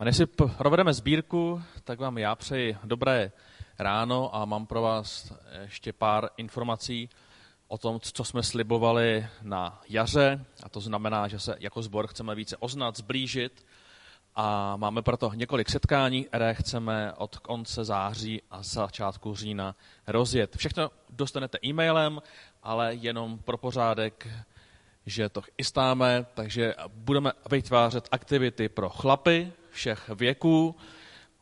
A než si provedeme sbírku, tak vám já přeji dobré ráno a mám pro vás ještě pár informací o tom, co jsme slibovali na jaře. A to znamená, že se jako sbor chceme více oznat, zblížit a máme proto několik setkání, které chceme od konce září a začátku října rozjet. Všechno dostanete e-mailem, ale jenom pro pořádek, že to chystáme, takže budeme vytvářet aktivity pro chlapy všech věků.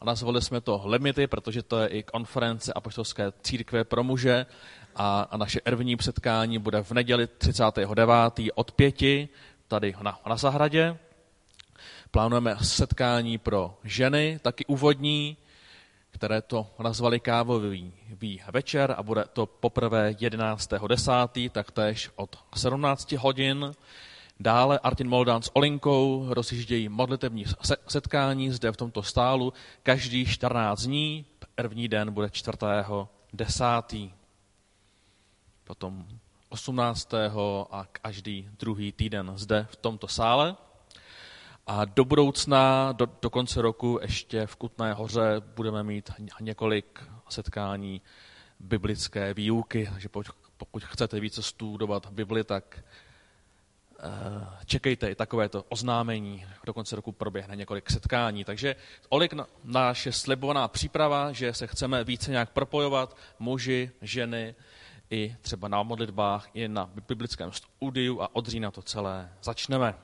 A nazvali jsme to limity, protože to je i konference apoštolské církve pro muže a, a naše ervní setkání bude v neděli 39. od pěti tady na, na zahradě. Plánujeme setkání pro ženy, taky úvodní, které to nazvali kávový večer a bude to poprvé 11.10., taktéž od 17 hodin. Dále Artin Moldán s Olinkou rozjíždějí modlitevní setkání zde v tomto stálu každý 14 dní. První den bude 4.10. Potom 18. a každý druhý týden zde v tomto sále. A do budoucna, do, do konce roku ještě v Kutné hoře budeme mít několik setkání biblické výuky, takže pokud chcete více studovat Bibli, tak čekejte i takovéto oznámení. Do konce roku proběhne několik setkání. Takže olik naše slibovaná příprava, že se chceme více nějak propojovat, muži, ženy, i třeba na modlitbách, i na biblickém studiu a od října to celé začneme.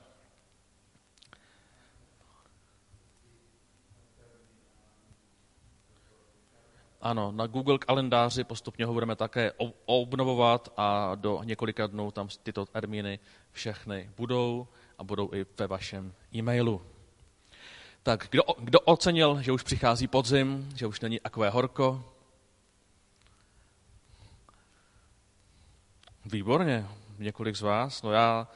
Ano, na Google kalendáři postupně ho budeme také obnovovat a do několika dnů tam tyto termíny všechny budou a budou i ve vašem e-mailu. Tak kdo, kdo ocenil, že už přichází podzim, že už není takové horko? Výborně, několik z vás. No já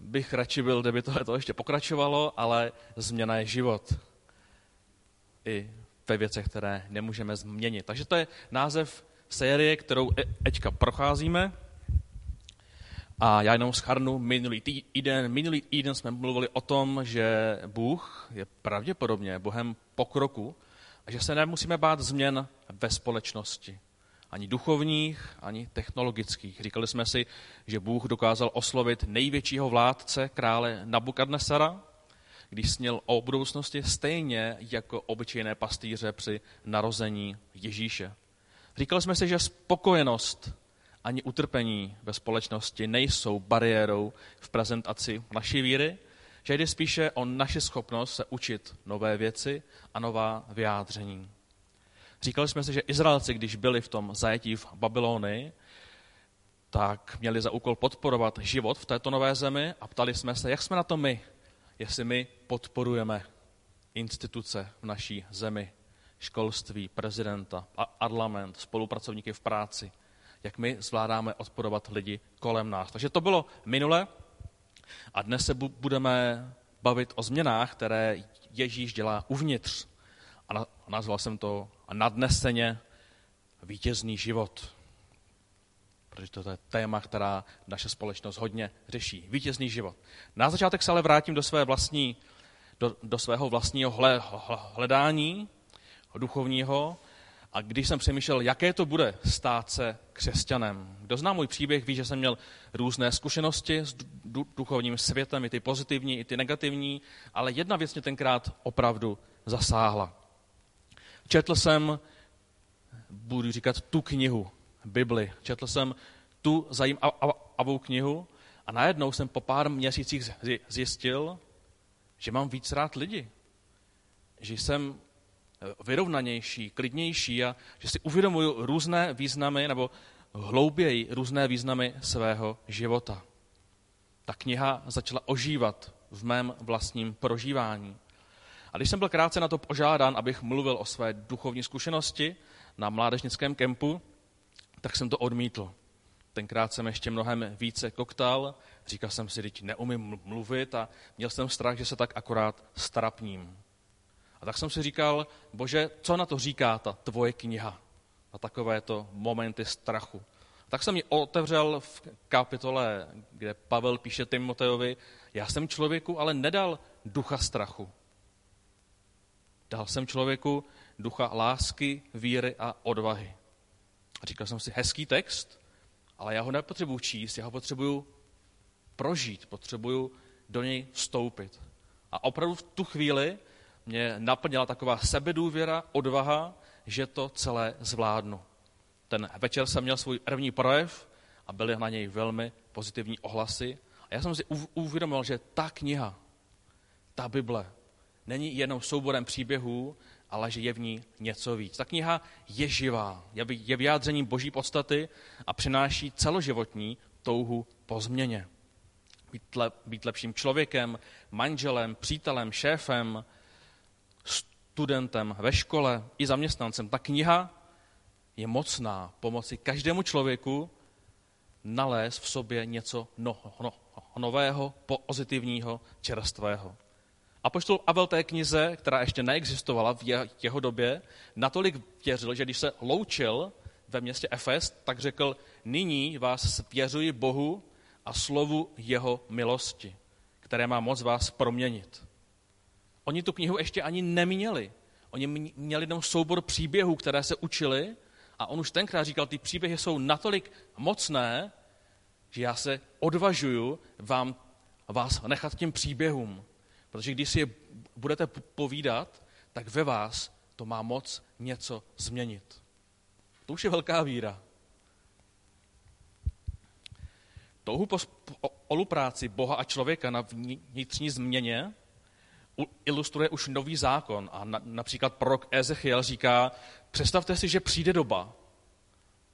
bych radši byl, kdyby tohle to ještě pokračovalo, ale změna je život. I ve věcech, které nemůžeme změnit. Takže to je název série, kterou teďka procházíme. A já jenom schrnu minulý týden. Minulý týden jsme mluvili o tom, že Bůh je pravděpodobně Bohem pokroku a že se nemusíme bát změn ve společnosti. Ani duchovních, ani technologických. Říkali jsme si, že Bůh dokázal oslovit největšího vládce, krále Nabukadnesara, když sněl o budoucnosti stejně jako obyčejné pastýře při narození Ježíše. Říkali jsme si, že spokojenost ani utrpení ve společnosti nejsou bariérou v prezentaci naší víry, že jde spíše o naši schopnost se učit nové věci a nová vyjádření. Říkali jsme si, že Izraelci, když byli v tom zajetí v Babylonii, tak měli za úkol podporovat život v této nové zemi a ptali jsme se, jak jsme na to my, jestli my podporujeme instituce v naší zemi, školství, prezidenta, parlament, spolupracovníky v práci, jak my zvládáme odporovat lidi kolem nás. Takže to bylo minule a dnes se budeme bavit o změnách, které Ježíš dělá uvnitř. A nazval jsem to nadneseně vítězný život protože to je téma, která naše společnost hodně řeší. Vítězný život. Na začátek se ale vrátím do, své vlastní, do, do svého vlastního hledání duchovního a když jsem přemýšlel, jaké to bude stát se křesťanem. Kdo zná můj příběh, ví, že jsem měl různé zkušenosti s duchovním světem, i ty pozitivní, i ty negativní, ale jedna věc mě tenkrát opravdu zasáhla. Četl jsem, budu říkat, tu knihu, Bibli. Četl jsem tu zajímavou knihu a najednou jsem po pár měsících zjistil, že mám víc rád lidi. Že jsem eh, vyrovnanější, klidnější a že si uvědomuju různé významy nebo hlouběji různé významy svého života. Ta kniha začala ožívat v mém vlastním prožívání. A když jsem byl krátce na to požádán, abych mluvil o své duchovní zkušenosti na mládežnickém kempu, tak jsem to odmítl. Tenkrát jsem ještě mnohem více koktal, říkal jsem si, teď neumím mluvit a měl jsem strach, že se tak akorát strapním. A tak jsem si říkal, bože, co na to říká ta tvoje kniha? Na takovéto momenty strachu. Tak jsem ji otevřel v kapitole, kde Pavel píše Timoteovi, já jsem člověku ale nedal ducha strachu. Dal jsem člověku ducha lásky, víry a odvahy. A říkal jsem si, hezký text, ale já ho nepotřebuji číst, já ho potřebuju prožít, potřebuju do něj vstoupit. A opravdu v tu chvíli mě naplnila taková sebedůvěra, odvaha, že to celé zvládnu. Ten večer jsem měl svůj první projev a byly na něj velmi pozitivní ohlasy. A já jsem si uvědomil, že ta kniha, ta Bible, není jenom souborem příběhů, ale že je v ní něco víc. Ta kniha je živá, je vyjádřením boží podstaty a přináší celoživotní touhu po změně. Být, le, být lepším člověkem, manželem, přítelem, šéfem, studentem ve škole i zaměstnancem. Ta kniha je mocná pomoci každému člověku nalézt v sobě něco no, no, nového, pozitivního, čerstvého. A poštol Avel té knize, která ještě neexistovala v jeho době, natolik věřil, že když se loučil ve městě Efes, tak řekl, nyní vás svěřuji Bohu a slovu jeho milosti, které má moc vás proměnit. Oni tu knihu ještě ani neměli. Oni měli jenom soubor příběhů, které se učili a on už tenkrát říkal, ty příběhy jsou natolik mocné, že já se odvažuju vám, vás nechat těm příběhům. Protože když si je budete povídat, tak ve vás to má moc něco změnit. To už je velká víra. Touhu po spolupráci Boha a člověka na vnitřní změně ilustruje už nový zákon. A na, například prorok Ezechiel říká, představte si, že přijde doba,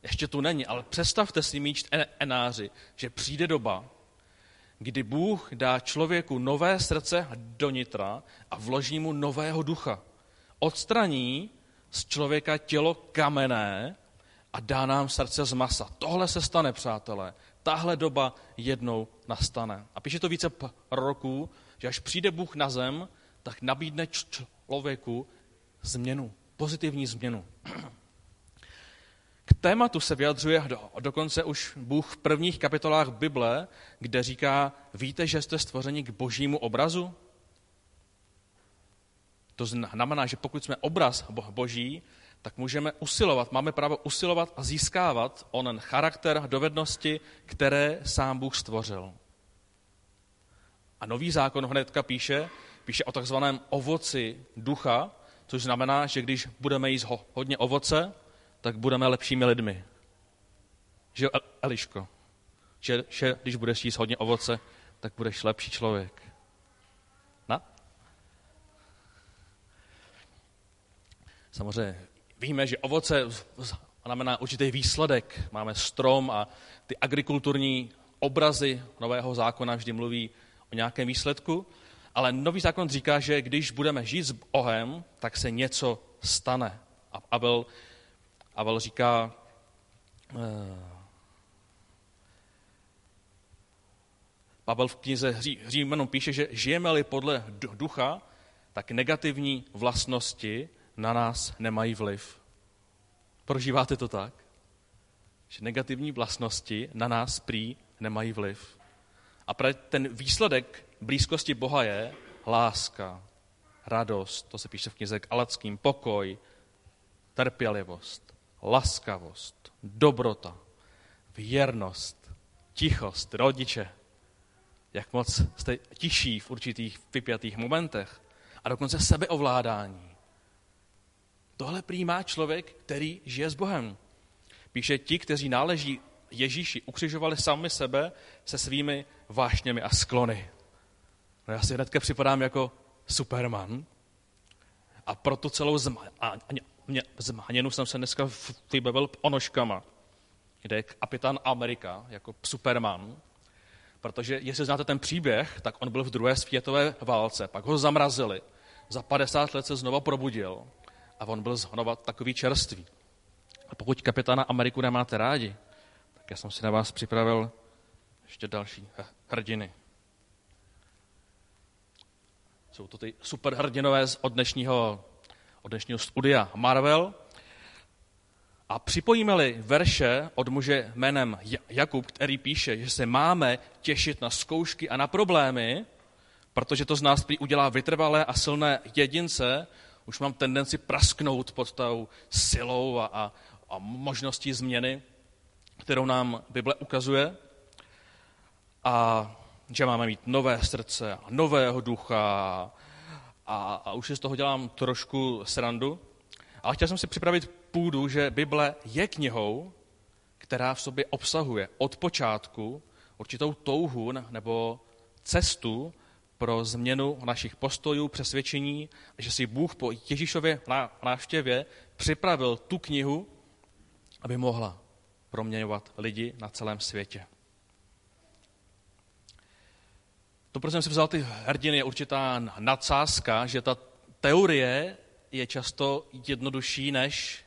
ještě tu není, ale představte si, míč enáři, že přijde doba, kdy Bůh dá člověku nové srdce do nitra a vloží mu nového ducha. Odstraní z člověka tělo kamenné a dá nám srdce z masa. Tohle se stane, přátelé. Tahle doba jednou nastane. A píše to více proroků, že až přijde Bůh na zem, tak nabídne člověku změnu, pozitivní změnu. K tématu se vyjadřuje do, dokonce už Bůh v prvních kapitolách Bible, kde říká, víte, že jste stvořeni k božímu obrazu? To znamená, že pokud jsme obraz boží, tak můžeme usilovat, máme právo usilovat a získávat onen charakter, dovednosti, které sám Bůh stvořil. A nový zákon hnedka píše, píše o takzvaném ovoci ducha, což znamená, že když budeme jíst hodně ovoce, tak budeme lepšími lidmi. Že Eliško? Že, že když budeš jíst hodně ovoce, tak budeš lepší člověk. Na? Samozřejmě víme, že ovoce znamená určitý výsledek. Máme strom a ty agrikulturní obrazy nového zákona vždy mluví o nějakém výsledku, ale nový zákon říká, že když budeme žít s Bohem, tak se něco stane. A Abel Avel říká, eh, Pavel v knize Římanům píše, že žijeme-li podle ducha, tak negativní vlastnosti na nás nemají vliv. Prožíváte to tak? Že negativní vlastnosti na nás prý nemají vliv. A ten výsledek blízkosti Boha je láska, radost, to se píše v knize k Alackým, pokoj, trpělivost, laskavost, dobrota, věrnost, tichost, rodiče. Jak moc jste tiší v určitých vypjatých momentech. A dokonce sebeovládání. Tohle přijímá člověk, který žije s Bohem. Píše, ti, kteří náleží Ježíši, ukřižovali sami sebe se svými vášněmi a sklony. No já si hnedka připadám jako Superman a proto celou zma- a, mě, zmáněnu jsem se dneska vybavil ponožkama, kde je kapitán Amerika jako Superman, protože jestli znáte ten příběh, tak on byl v druhé světové válce, pak ho zamrazili, za 50 let se znova probudil a on byl znova takový čerstvý. A pokud kapitána Ameriku nemáte rádi, tak já jsem si na vás připravil ještě další hrdiny. Jsou to ty superhrdinové od dnešního od dnešního studia Marvel. A připojíme-li verše od muže jménem Jakub, který píše, že se máme těšit na zkoušky a na problémy, protože to z nás prý udělá vytrvalé a silné jedince, Už mám tendenci prasknout pod tou silou a, a, a možností změny, kterou nám Bible ukazuje. A že máme mít nové srdce a nového ducha a, a už si z toho dělám trošku srandu. Ale chtěl jsem si připravit půdu, že Bible je knihou, která v sobě obsahuje od počátku určitou touhu nebo cestu pro změnu našich postojů, přesvědčení, že si Bůh po Ježíšově návštěvě připravil tu knihu, aby mohla proměňovat lidi na celém světě. To, proč jsem si vzal ty hrdiny, je určitá nadsázka, že ta teorie je často jednodušší než,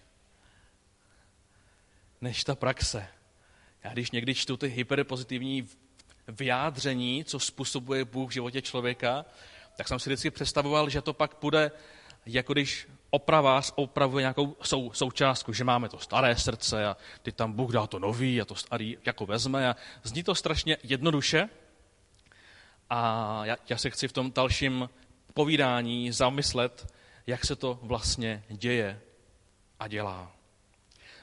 než ta praxe. Já když někdy čtu ty hyperpozitivní vyjádření, co způsobuje Bůh v životě člověka, tak jsem si vždycky představoval, že to pak bude, jako když opravář opravuje nějakou sou, součástku, že máme to staré srdce a ty tam Bůh dá to nový a to starý jako vezme a zní to strašně jednoduše a já, já se chci v tom dalším povídání zamyslet, jak se to vlastně děje a dělá.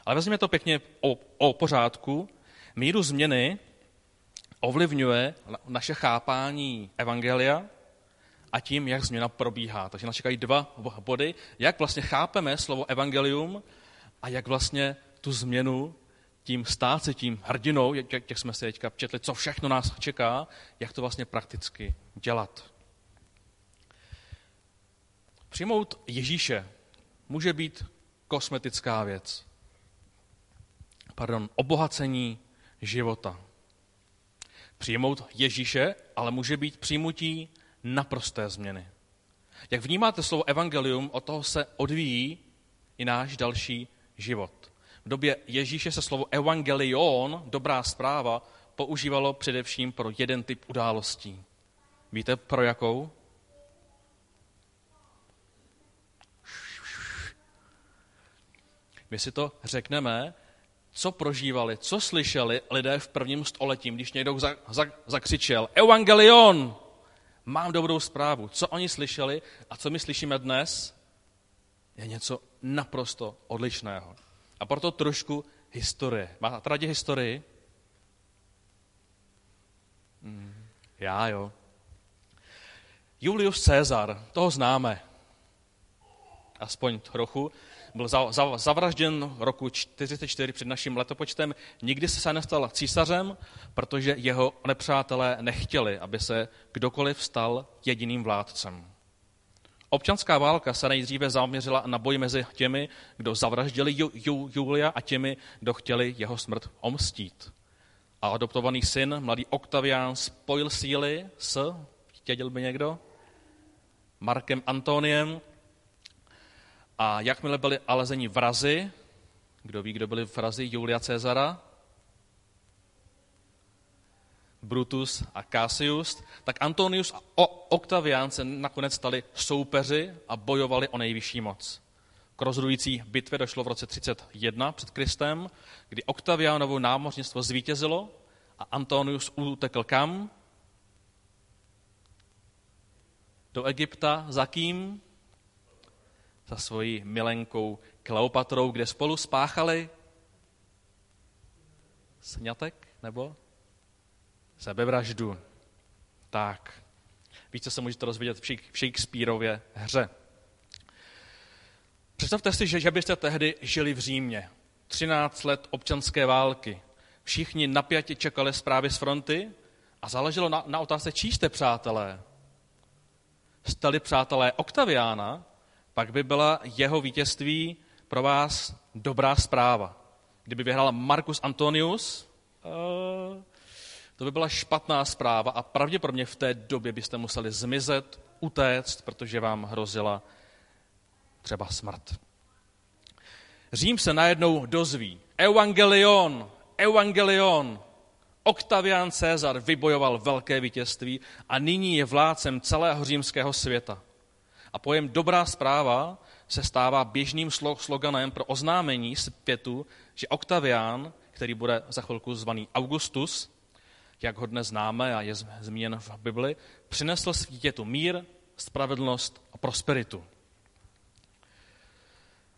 Ale vezměme to pěkně o, o pořádku. Míru změny ovlivňuje naše chápání evangelia a tím, jak změna probíhá. Takže nás čekají dva body, jak vlastně chápeme slovo evangelium a jak vlastně tu změnu tím stát se tím hrdinou, jak, jak jsme se teďka četli, co všechno nás čeká, jak to vlastně prakticky dělat. Přijmout Ježíše může být kosmetická věc. Pardon, obohacení života. Přijmout Ježíše ale může být přijmutí naprosté změny. Jak vnímáte slovo evangelium, od toho se odvíjí i náš další život. V době Ježíše se slovo evangelion, dobrá zpráva, používalo především pro jeden typ událostí. Víte pro jakou? My si to řekneme, co prožívali, co slyšeli lidé v prvním století, když někdo za, za, zakřičel Evangelion! Mám dobrou zprávu. Co oni slyšeli a co my slyšíme dnes, je něco naprosto odlišného. A proto trošku historie. Máte rádi historii? Hmm, já jo. Julius Caesar, toho známe. Aspoň trochu byl zavražděn roku 44 před naším letopočtem. Nikdy se nestal císařem, protože jeho nepřátelé nechtěli, aby se kdokoliv stal jediným vládcem. Občanská válka se nejdříve zaměřila na boj mezi těmi, kdo zavraždili Julia a těmi, kdo chtěli jeho smrt omstít. A adoptovaný syn, mladý Octavian, spojil síly s, chtěl by někdo, Markem Antoniem, a jakmile byli alezeni vrazy, kdo ví, kdo byli vrazy Julia Cezara, Brutus a Cassius, tak Antonius a Octavian se nakonec stali soupeři a bojovali o nejvyšší moc. K rozhodující bitvě došlo v roce 31 před Kristem, kdy Octavianovo námořnictvo zvítězilo a Antonius utekl kam? Do Egypta. Za kým? za svojí milenkou Kleopatrou, kde spolu spáchali sňatek nebo sebevraždu. Tak, více se můžete rozvidět v Shakespeareově hře. Představte si, že, že byste tehdy žili v Římě. 13 let občanské války. Všichni napjatě čekali zprávy z fronty a záleželo na, na otázce, čí jste přátelé. Stali přátelé Oktaviána, pak by byla jeho vítězství pro vás dobrá zpráva. Kdyby vyhrál Marcus Antonius, eh, to by byla špatná zpráva a pravděpodobně v té době byste museli zmizet, utéct, protože vám hrozila třeba smrt. Řím se najednou dozví. Evangelion, evangelion. Octavian Cezar vybojoval velké vítězství a nyní je vládcem celého římského světa. A pojem dobrá zpráva se stává běžným sloganem pro oznámení zpětu, že Octavian, který bude za chvilku zvaný Augustus, jak ho dnes známe a je zmíněn v Bibli, přinesl světu mír, spravedlnost a prosperitu.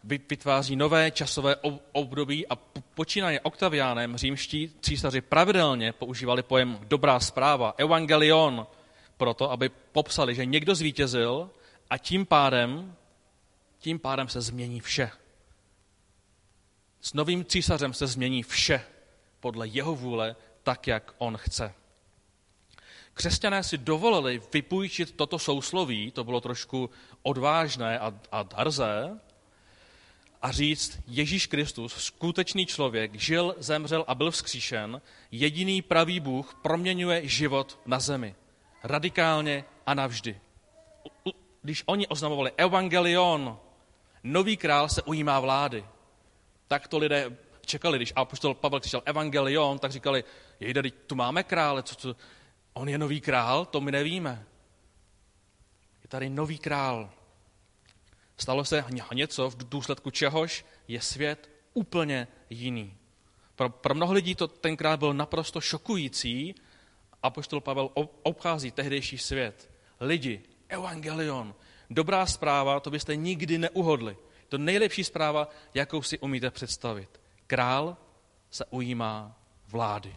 vytváří nové časové období a počínaje Octavianem římští císaři pravidelně používali pojem dobrá zpráva, evangelion, proto, aby popsali, že někdo zvítězil a tím pádem, tím pádem se změní vše. S novým císařem se změní vše podle jeho vůle, tak, jak on chce. Křesťané si dovolili vypůjčit toto sousloví, to bylo trošku odvážné a, a drzé, a říct, Ježíš Kristus, skutečný člověk, žil, zemřel a byl vzkříšen, jediný pravý Bůh proměňuje život na zemi. Radikálně a navždy. Když oni oznamovali evangelion, nový král se ujímá vlády, tak to lidé čekali, když apostol Pavel křičel evangelion, tak říkali, jejde, tu máme krále, co, co, on je nový král, to my nevíme. Je tady nový král. Stalo se něco, v důsledku čehož je svět úplně jiný. Pro, pro mnoho lidí to tenkrát byl naprosto šokující. Apoštol Pavel obchází tehdejší svět. Lidi, evangelion, dobrá zpráva, to byste nikdy neuhodli. To nejlepší zpráva, jakou si umíte představit. Král se ujímá vlády.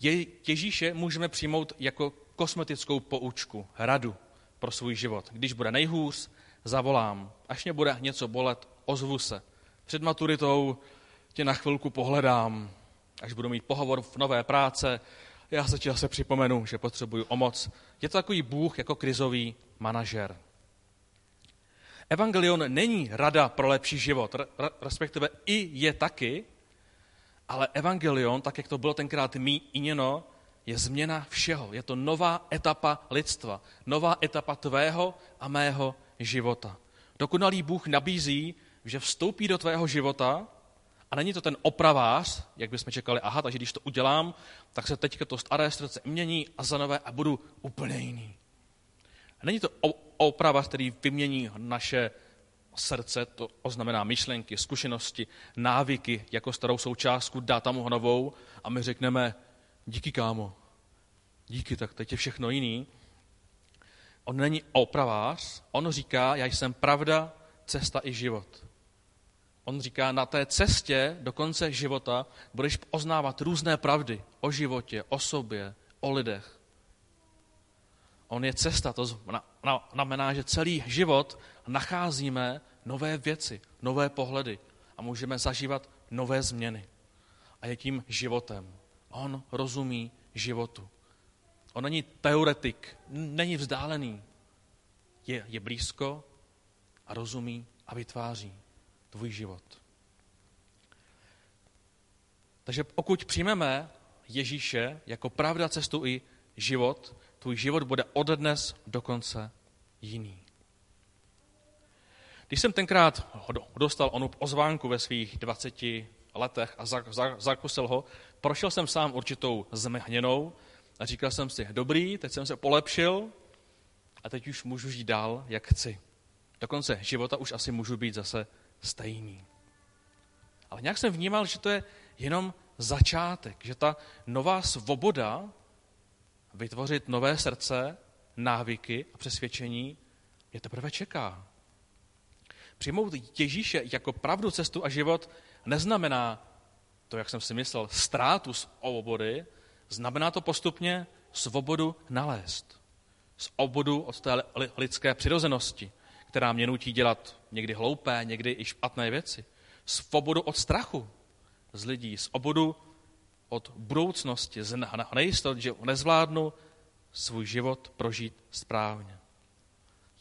Je, Ježíše můžeme přijmout jako kosmetickou poučku, radu pro svůj život. Když bude nejhůř, zavolám. Až mě bude něco bolet, ozvu se. Před maturitou tě na chvilku pohledám. Až budu mít pohovor v nové práce, já se ti zase připomenu, že potřebuju omoc. Je to takový Bůh jako krizový manažer. Evangelion není rada pro lepší život, respektive i je taky, ale evangelion, tak jak to bylo tenkrát míněno, je změna všeho. Je to nová etapa lidstva, nová etapa tvého a mého života. Dokonalý Bůh nabízí, že vstoupí do tvého života a není to ten opravář, jak bychom čekali, aha, takže když to udělám, tak se teďka to staré srdce mění a za nové a budu úplně jiný. Není to opravář, který vymění naše srdce, to znamená myšlenky, zkušenosti, návyky, jako starou součástku, dá tam ho novou a my řekneme, díky kámo, díky, tak teď je všechno jiný. On není opravář, on říká, já jsem pravda, cesta i život. On říká, na té cestě do konce života budeš oznávat různé pravdy o životě, o sobě, o lidech. On je cesta, to znamená, že celý život nacházíme nové věci, nové pohledy a můžeme zažívat nové změny. A je tím životem. On rozumí životu. On není teoretik, není vzdálený. Je, je blízko a rozumí a vytváří tvůj život. Takže pokud přijmeme Ježíše jako pravda, cestu i život, tvůj život bude od dnes do konce jiný. Když jsem tenkrát dostal onu ozvánku ve svých 20 letech a zakusil ho, prošel jsem sám určitou zmehněnou a říkal jsem si, dobrý, teď jsem se polepšil a teď už můžu žít dál, jak chci. Do konce života už asi můžu být zase stejný. Ale nějak jsem vnímal, že to je jenom začátek, že ta nová svoboda vytvořit nové srdce, návyky a přesvědčení je teprve čeká. Přijmout Ježíše jako pravdu, cestu a život neznamená to, jak jsem si myslel, ztrátu svobody, znamená to postupně svobodu nalézt. Svobodu od té lidské přirozenosti, která mě nutí dělat někdy hloupé, někdy i špatné věci. Svobodu od strachu z lidí, svobodu od budoucnosti, z nejistot, že nezvládnu svůj život prožít správně.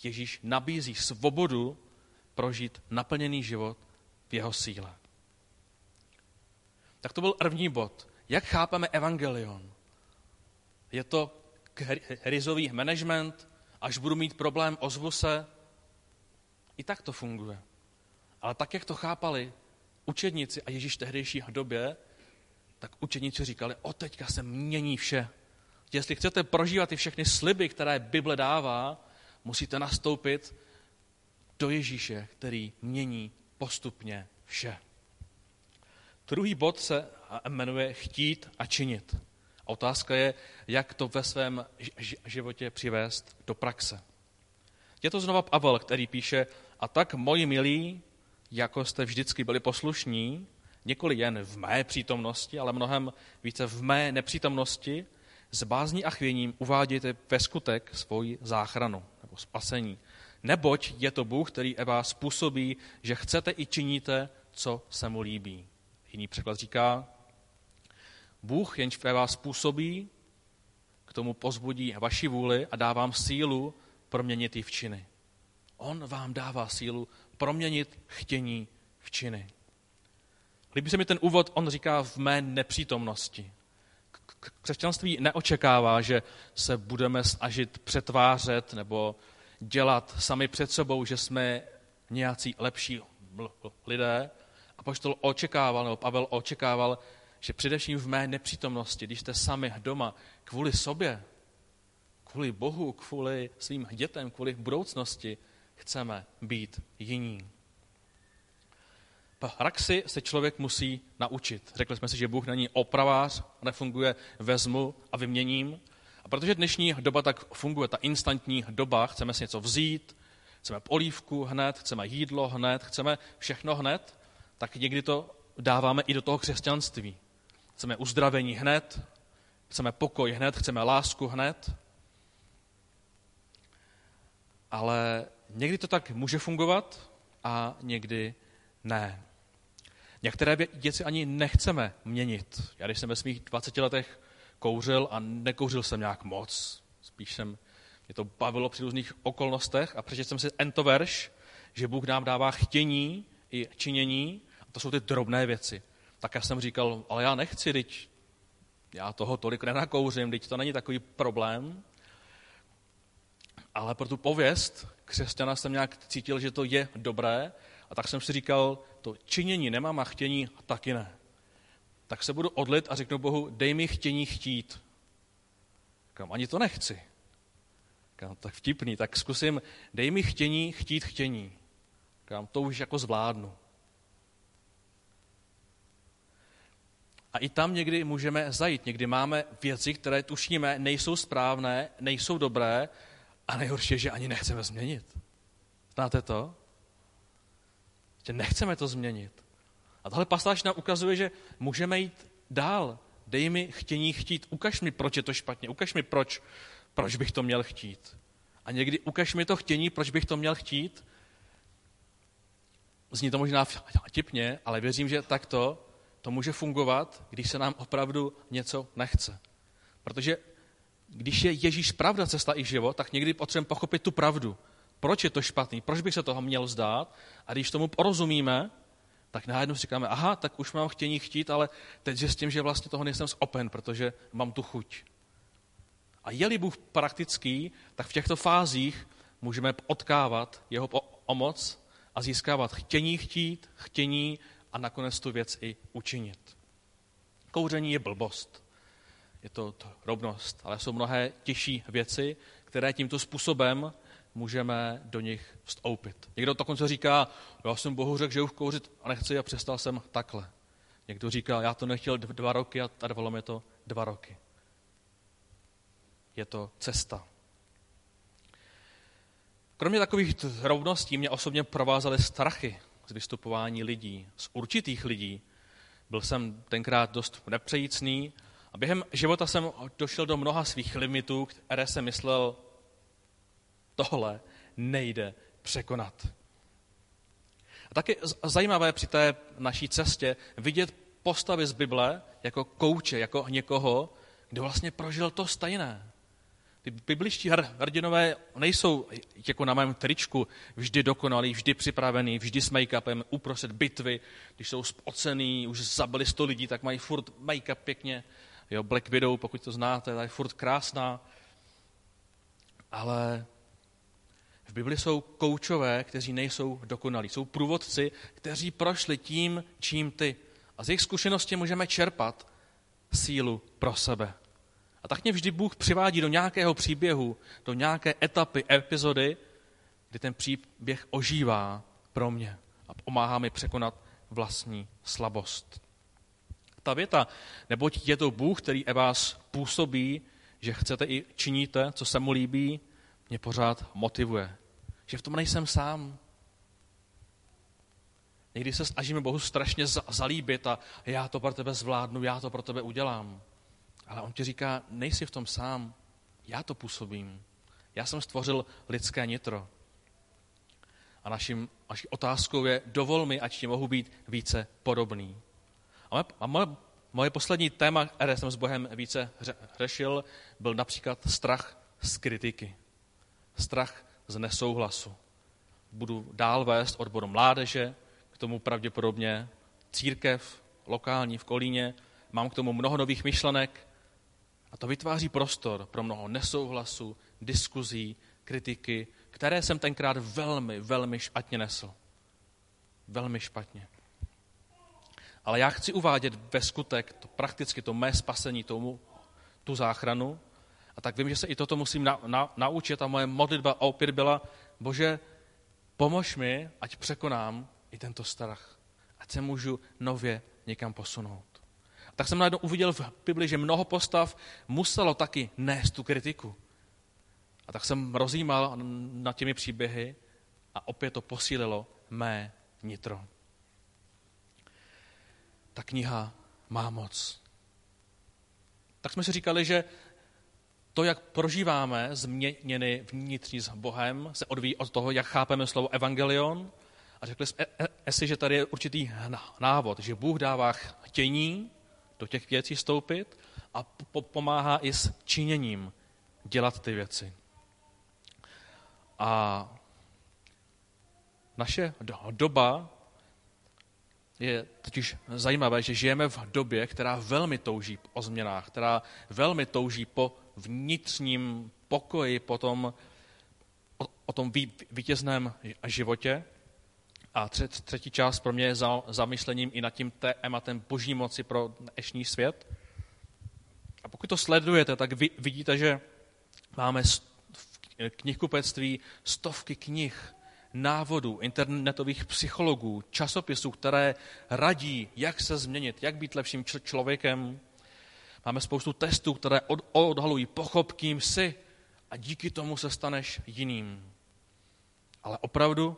Ježíš nabízí svobodu prožít naplněný život v jeho síle. Tak to byl první bod. Jak chápeme evangelion? Je to krizový management, až budu mít problém, ozvu se. I tak to funguje. Ale tak, jak to chápali učedníci a Ježíš tehdejší době, tak učedníci říkali, o teďka se mění vše. Jestli chcete prožívat ty všechny sliby, které Bible dává, musíte nastoupit do Ježíše, který mění postupně vše. Druhý bod se jmenuje chtít a činit. A otázka je, jak to ve svém životě přivést do praxe. Je to znova Pavel, který píše, a tak, moji milí, jako jste vždycky byli poslušní, nikoli jen v mé přítomnosti, ale mnohem více v mé nepřítomnosti, s bázní a chvěním uvádějte ve skutek svoji záchranu nebo spasení. Neboť je to Bůh, který vás způsobí, že chcete i činíte, co se mu líbí. Jiný překlad říká, Bůh jenž ve vás působí, k tomu pozbudí vaši vůli a dá vám sílu proměnit ji v činy. On vám dává sílu proměnit chtění v činy. Líbí se mi ten úvod, on říká v mé nepřítomnosti. Křesťanství neočekává, že se budeme snažit přetvářet nebo dělat sami před sebou, že jsme nějací lepší lidé. A poštol očekával, nebo Pavel očekával, že především v mé nepřítomnosti, když jste sami doma, kvůli sobě, kvůli Bohu, kvůli svým dětem, kvůli budoucnosti, chceme být jiní. Praxi se člověk musí naučit. Řekli jsme si, že Bůh není opravář, nefunguje vezmu a vyměním. A protože dnešní doba tak funguje, ta instantní doba, chceme si něco vzít, chceme polívku hned, chceme jídlo hned, chceme všechno hned, tak někdy to dáváme i do toho křesťanství. Chceme uzdravení hned, chceme pokoj hned, chceme lásku hned. Ale někdy to tak může fungovat a někdy ne. Některé věci ani nechceme měnit. Já když jsem ve svých 20 letech kouřil a nekouřil jsem nějak moc, spíš jsem, mě to bavilo při různých okolnostech a přečetl jsem si ento verš, že Bůh nám dává chtění i činění, a to jsou ty drobné věci. Tak já jsem říkal, ale já nechci, teď já toho tolik nenakouřím, teď to není takový problém. Ale pro tu pověst křesťana jsem nějak cítil, že to je dobré a tak jsem si říkal, to činění nemám a chtění taky ne. Tak se budu odlit a řeknu Bohu, dej mi chtění chtít. Říkám, ani to nechci. Říkám, tak vtipný, tak zkusím, dej mi chtění chtít chtění. Říkám, to už jako zvládnu. A i tam někdy můžeme zajít. Někdy máme věci, které tušíme, nejsou správné, nejsou dobré a nejhorší je, že ani nechceme změnit. Znáte to? Že nechceme to změnit. A tahle pasáž nám ukazuje, že můžeme jít dál. Dej mi chtění chtít. Ukaž mi, proč je to špatně. Ukaž mi, proč, proč bych to měl chtít. A někdy ukaž mi to chtění, proč bych to měl chtít. Zní to možná tipně, ale věřím, že takto to může fungovat, když se nám opravdu něco nechce. Protože když je Ježíš pravda, cesta i život, tak někdy potřebujeme pochopit tu pravdu. Proč je to špatný? Proč bych se toho měl zdát? A když tomu porozumíme, tak najednou si říkáme, aha, tak už mám chtění chtít, ale teď zjistím, že vlastně toho nejsem schopen, protože mám tu chuť. A je-li Bůh praktický, tak v těchto fázích můžeme odkávat jeho pomoc a získávat chtění chtít, chtění a nakonec tu věc i učinit. Kouření je blbost. Je to, to rovnost, ale jsou mnohé těžší věci, které tímto způsobem můžeme do nich vstoupit. Někdo dokonce říká, já jsem Bohu řekl, že už kouřit a nechci a přestal jsem takhle. Někdo říká, já to nechtěl dva roky a trvalo mi to dva roky. Je to cesta. Kromě takových rovností mě osobně provázely strachy z vystupování lidí, z určitých lidí. Byl jsem tenkrát dost nepřejícný a během života jsem došel do mnoha svých limitů, které jsem myslel, tohle nejde překonat. A taky zajímavé při té naší cestě vidět postavy z Bible jako kouče, jako někoho, kdo vlastně prožil to stejné. Ty bibličtí hrdinové nejsou jako na mém tričku vždy dokonalí, vždy připravený, vždy s make-upem uprostřed bitvy. Když jsou spocený, už zabili sto lidí, tak mají furt make-up pěkně. Jo, Black Widow, pokud to znáte, ta je furt krásná. Ale v Bibli jsou koučové, kteří nejsou dokonalí. Jsou průvodci, kteří prošli tím, čím ty. A z jejich zkušenosti můžeme čerpat sílu pro sebe. A tak mě vždy Bůh přivádí do nějakého příběhu, do nějaké etapy, epizody, kdy ten příběh ožívá pro mě a pomáhá mi překonat vlastní slabost. Ta věta, neboť je to Bůh, který e vás působí, že chcete i činíte, co se mu líbí, mě pořád motivuje. že v tom nejsem sám. Někdy se snažíme Bohu strašně zalíbit a já to pro tebe zvládnu, já to pro tebe udělám. Ale on ti říká, nejsi v tom sám, já to působím. Já jsem stvořil lidské nitro. A naším, naší otázkou je, dovol mi, ať ti mohu být více podobný. A moje, a moje, moje poslední téma, které jsem s Bohem více řešil, byl například strach z kritiky. Strach z nesouhlasu. Budu dál vést odboru mládeže, k tomu pravděpodobně církev lokální v Kolíně, mám k tomu mnoho nových myšlenek a to vytváří prostor pro mnoho nesouhlasu, diskuzí, kritiky, které jsem tenkrát velmi, velmi špatně nesl. Velmi špatně. Ale já chci uvádět ve skutek to, prakticky to mé spasení, tomu, tu záchranu. A tak vím, že se i toto musím na, na, naučit a moje modlitba opět byla, bože, pomož mi, ať překonám i tento strach. Ať se můžu nově někam posunout. A tak jsem najednou uviděl v Bibli, že mnoho postav muselo taky nést tu kritiku. A tak jsem rozjímal nad těmi příběhy a opět to posílilo mé nitro. Ta kniha má moc. Tak jsme si říkali, že to, jak prožíváme změněny vnitřní s Bohem, se odvíjí od toho, jak chápeme slovo evangelion. A řekli jsme e, e, si, že tady je určitý návod, že Bůh dává chtění do těch věcí stoupit a pomáhá i s činěním dělat ty věci. A naše doba je totiž zajímavé, že žijeme v době, která velmi touží o změnách, která velmi touží po vnitřním pokoji, po tom, o, o tom vítězném životě. A třetí část pro mě je za, zamyšlením i nad tím tématem boží moci pro dnešní svět. A pokud to sledujete, tak vy, vidíte, že máme knihkupectví stovky knih, návodů, internetových psychologů, časopisů, které radí, jak se změnit, jak být lepším člověkem. Máme spoustu testů, které od- odhalují, pochop, kým jsi a díky tomu se staneš jiným. Ale opravdu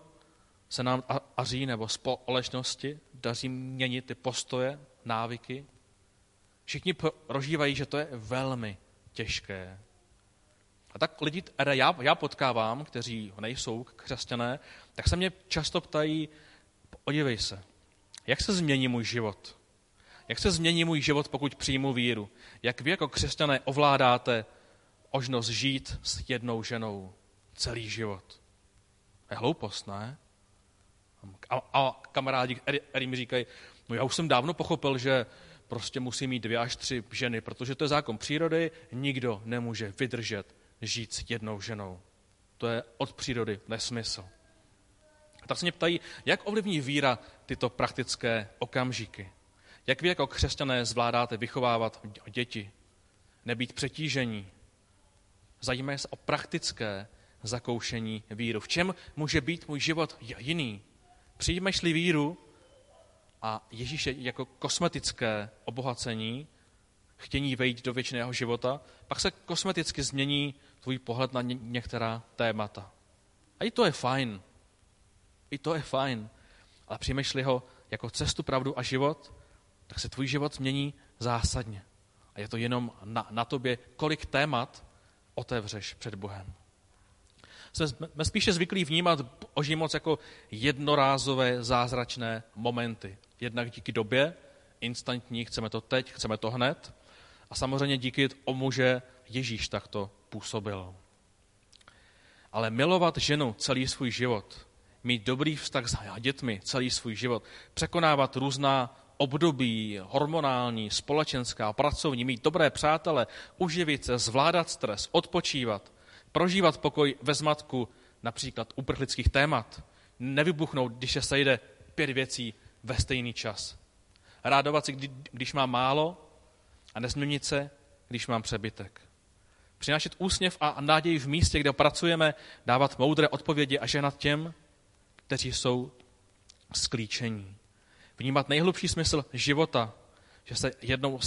se nám aří nebo společnosti daří měnit ty postoje, návyky. Všichni prožívají, že to je velmi těžké. A tak lidi, které já, já potkávám, kteří nejsou křesťané, tak se mě často ptají, podívej se, jak se změní můj život? Jak se změní můj život, pokud přijmu víru? Jak vy jako křesťané ovládáte možnost žít s jednou ženou celý život? Je hloupost, ne? A, a kamarádi, který mi říkají, no já už jsem dávno pochopil, že prostě musí mít dvě až tři ženy, protože to je zákon přírody, nikdo nemůže vydržet žít s jednou ženou. To je od přírody nesmysl. Tak se mě ptají, jak ovlivní víra tyto praktické okamžiky? Jak vy jako křesťané zvládáte vychovávat děti, nebýt přetížení? Zajímají se o praktické zakoušení víru. V čem může být můj život jiný? Přijmeš-li víru a Ježíše jako kosmetické obohacení, chtění vejít do věčného života, pak se kosmeticky změní tvůj pohled na ně, některá témata. A i to je fajn. I to je fajn. Ale přijmeš-li ho jako cestu, pravdu a život, tak se tvůj život změní zásadně. A je to jenom na, na tobě, kolik témat otevřeš před Bohem. Jsme spíše zvyklí vnímat Boží moc jako jednorázové zázračné momenty. Jednak díky době, instantní, chceme to teď, chceme to hned. A samozřejmě díky tomu, že Ježíš takto působil. Ale milovat ženu celý svůj život, mít dobrý vztah s dětmi celý svůj život, překonávat různá období, hormonální, společenská, pracovní, mít dobré přátele, uživit se, zvládat stres, odpočívat, prožívat pokoj ve zmatku například uprchlických témat, nevybuchnout, když se sejde pět věcí ve stejný čas. Rádovat si, když mám málo a nezměnit se, když mám přebytek. Přinášet úsměv a naději v místě, kde pracujeme, dávat moudré odpovědi a ženat těm, kteří jsou sklíčení. Vnímat nejhlubší smysl života, že se jednou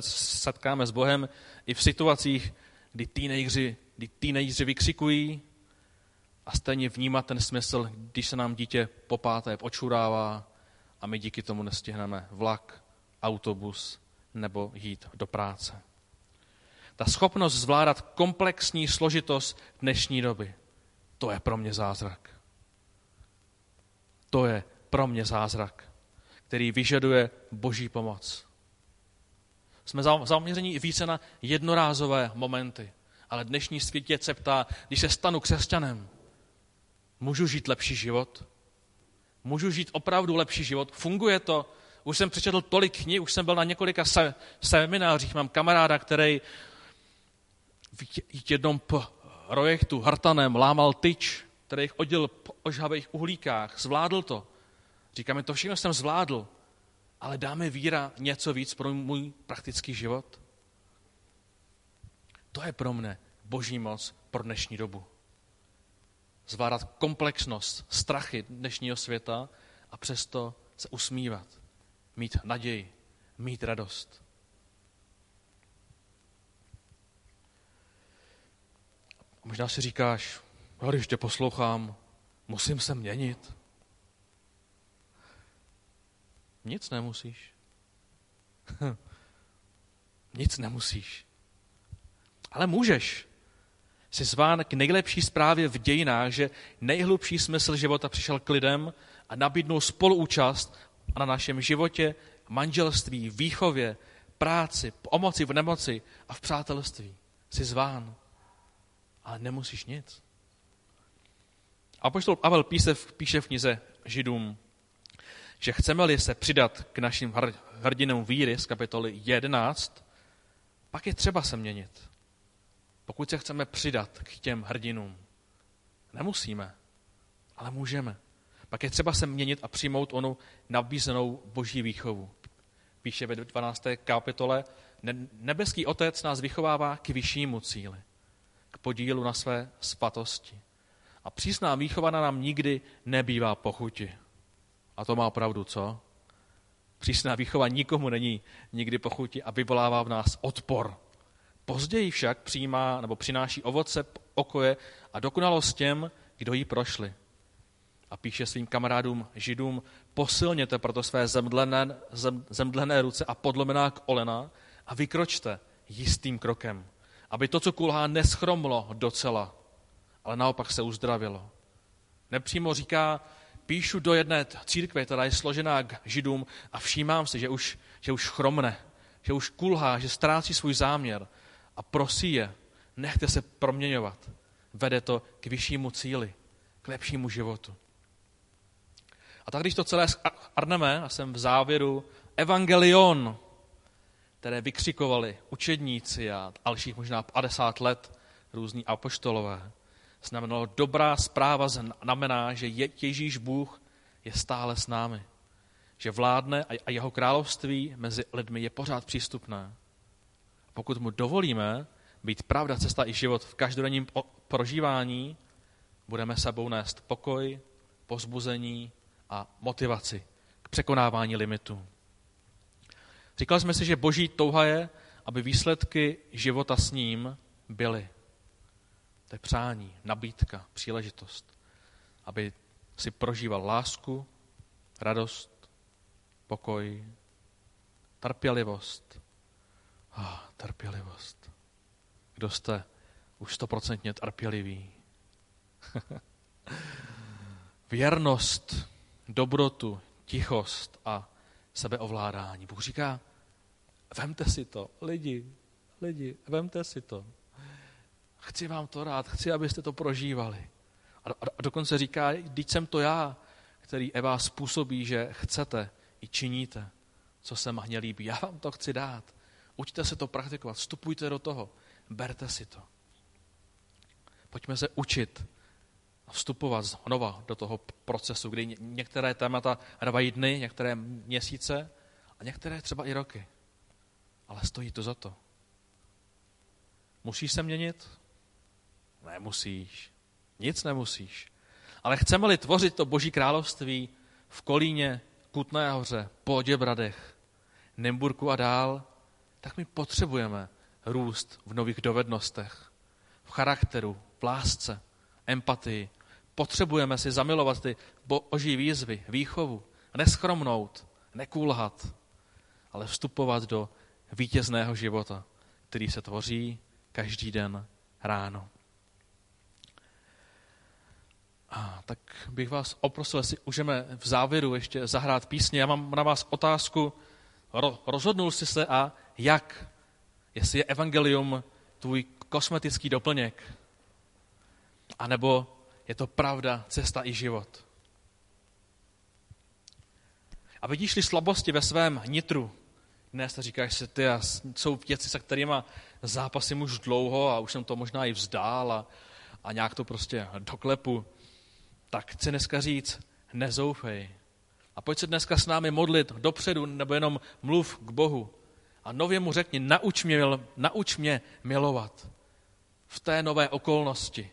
setkáme s Bohem i v situacích, kdy teenageři, kdy teenageři vykřikují a stejně vnímat ten smysl, když se nám dítě po páté očurává a my díky tomu nestihneme vlak, autobus nebo jít do práce. Ta schopnost zvládat komplexní složitost dnešní doby, to je pro mě zázrak. To je pro mě zázrak, který vyžaduje boží pomoc. Jsme zaměření více na jednorázové momenty. Ale dnešní svět se ptá, když se stanu křesťanem, můžu žít lepší život? Můžu žít opravdu lepší život? Funguje to? Už jsem přečetl tolik knih, už jsem byl na několika se, seminářích, mám kamaráda, který v jednom projektu hrtaném lámal tyč, který jich odděl po ožhavých uhlíkách, zvládl to. Říkáme, to všechno jsem zvládl, ale dáme víra něco víc pro můj praktický život? To je pro mne boží moc pro dnešní dobu. Zvládat komplexnost, strachy dnešního světa a přesto se usmívat, mít naději, mít radost. A možná si říkáš, když tě poslouchám, musím se měnit. Nic nemusíš. Nic nemusíš. Ale můžeš. Jsi zván k nejlepší zprávě v dějinách, že nejhlubší smysl života přišel k lidem a nabídnul spoluúčast na našem životě, manželství, výchově, práci, pomoci v nemoci a v přátelství. Jsi zván, ale nemusíš nic. A poštol Pavel píše, píše v knize Židům, že chceme-li se přidat k našim hrdinům víry z kapitoly 11, pak je třeba se měnit. Pokud se chceme přidat k těm hrdinům, nemusíme, ale můžeme. Pak je třeba se měnit a přijmout onu nabízenou boží výchovu. Píše ve 12. kapitole, nebeský otec nás vychovává k vyššímu cíli, k podílu na své svatosti. A přísná výchova nám nikdy nebývá pochuti. A to má pravdu, co? Přísná výchova nikomu není nikdy pochuti a vyvolává v nás odpor. Později však přijímá nebo přináší ovoce, okoje a dokonalost těm, kdo ji prošli. A píše svým kamarádům židům, posilněte proto své zemdlené, zem, zemdlené ruce a podlomená kolena a vykročte jistým krokem, aby to, co kulhá, neschromlo docela, ale naopak se uzdravilo. Nepřímo říká, píšu do jedné církve, která je složená k židům a všímám si, že už, že už chromne, že už kulhá, že ztrácí svůj záměr a prosí je, nechte se proměňovat. Vede to k vyššímu cíli, k lepšímu životu. A tak když to celé arneme, a jsem v závěru, evangelion, které vykřikovali učedníci a dalších možná 50 let různí apoštolové, znamenalo dobrá zpráva znamená, že Ježíš Bůh je stále s námi. Že vládne a jeho království mezi lidmi je pořád přístupné. Pokud mu dovolíme být pravda, cesta i život v každodenním prožívání, budeme sebou nést pokoj, pozbuzení a motivaci k překonávání limitů. Říkali jsme si, že boží touha je, aby výsledky života s ním byly. To je přání, nabídka, příležitost. Aby si prožíval lásku, radost, pokoj, trpělivost. Ah, trpělivost. Kdo jste už stoprocentně trpělivý? Věrnost, dobrotu, tichost a sebeovládání. Bůh říká, vemte si to, lidi, lidi, vemte si to. Chci vám to rád, chci, abyste to prožívali. A, a, dokonce říká, když jsem to já, který Eva způsobí, že chcete i činíte, co se mahně líbí. Já vám to chci dát. Učte se to praktikovat, vstupujte do toho, berte si to. Pojďme se učit a vstupovat znova do toho procesu, kdy některé témata trvají dny, některé měsíce a některé třeba i roky. Ale stojí to za to. Musíš se měnit? Nemusíš. Nic nemusíš. Ale chceme-li tvořit to boží království v Kolíně, Kutné hoře, Poděbradech, Nemburku a dál, tak my potřebujeme růst v nových dovednostech, v charakteru, v lásce, empatii, potřebujeme si zamilovat ty boží výzvy, výchovu, neschromnout, nekulhat, ale vstupovat do vítězného života, který se tvoří každý den ráno. A tak bych vás oprosil, jestli můžeme v závěru ještě zahrát písně. Já mám na vás otázku. Rozhodnul jsi se a jak? Jestli je evangelium tvůj kosmetický doplněk? A nebo je to pravda, cesta i život? A vidíš-li slabosti ve svém nitru, dnes říkáš si, ty jsou věci, se kterými zápasím už dlouho a už jsem to možná i vzdál a, a nějak to prostě doklepu, tak chci dneska říct, nezoufej. A pojď se dneska s námi modlit dopředu, nebo jenom mluv k Bohu. A nově mu řekni, nauč mě, nauč mě milovat v té nové okolnosti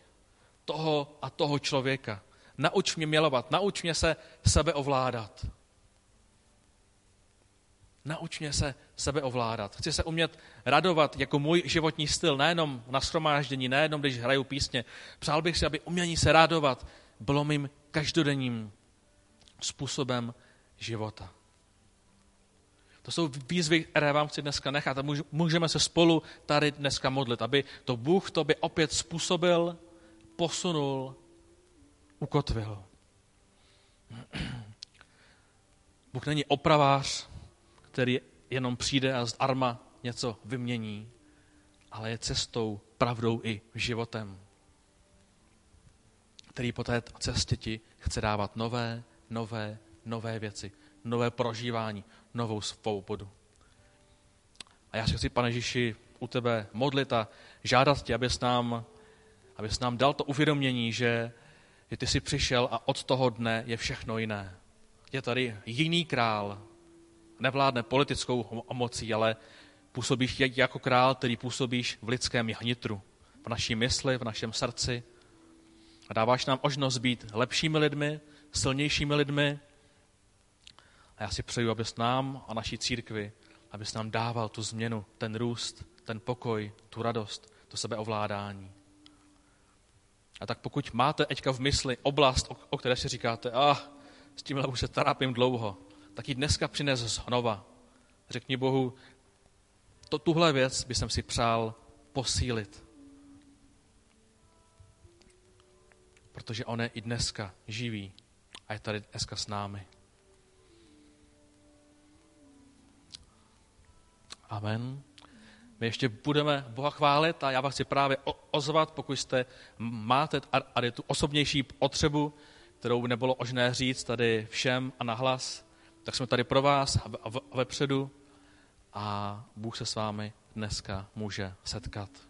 toho a toho člověka. Nauč mě milovat, nauč mě se sebe ovládat. Nauč mě se sebe ovládat. Chci se umět radovat jako můj životní styl, nejenom na schromáždění, nejenom když hraju písně. Přál bych si, aby umění se radovat bylo mým každodenním způsobem života. To jsou výzvy, které vám chci dneska nechat a můžeme se spolu tady dneska modlit, aby to Bůh to by opět způsobil, posunul, ukotvil. Bůh není opravář, který jenom přijde a z arma něco vymění, ale je cestou, pravdou i životem, který po té cestě ti chce dávat nové, nové, nové věci, nové prožívání, novou svobodu. A já se chci, pane Ježíši, u tebe modlit a žádat tě, abys nám, abys nám dal to uvědomění, že, že ty jsi přišel a od toho dne je všechno jiné. Je tady jiný král, nevládne politickou mocí, ale působíš jako král, který působíš v lidském nitru, v naší mysli, v našem srdci. A dáváš nám možnost být lepšími lidmi, silnějšími lidmi. A já si přeju, abys nám a naší církvi, abys nám dával tu změnu, ten růst, ten pokoj, tu radost, to sebeovládání. A tak pokud máte teďka v mysli oblast, o které si říkáte, ah, s tímhle už se trápím dlouho, tak ji dneska přines znova. Řekni Bohu, to, tuhle věc by jsem si přál posílit. Protože on je i dneska živý a je tady dneska s námi. Amen. My ještě budeme Boha chválit a já vás chci právě ozvat, pokud jste máte tady tu osobnější potřebu, kterou nebylo možné říct tady všem a nahlas, tak jsme tady pro vás a vepředu a Bůh se s vámi dneska může setkat.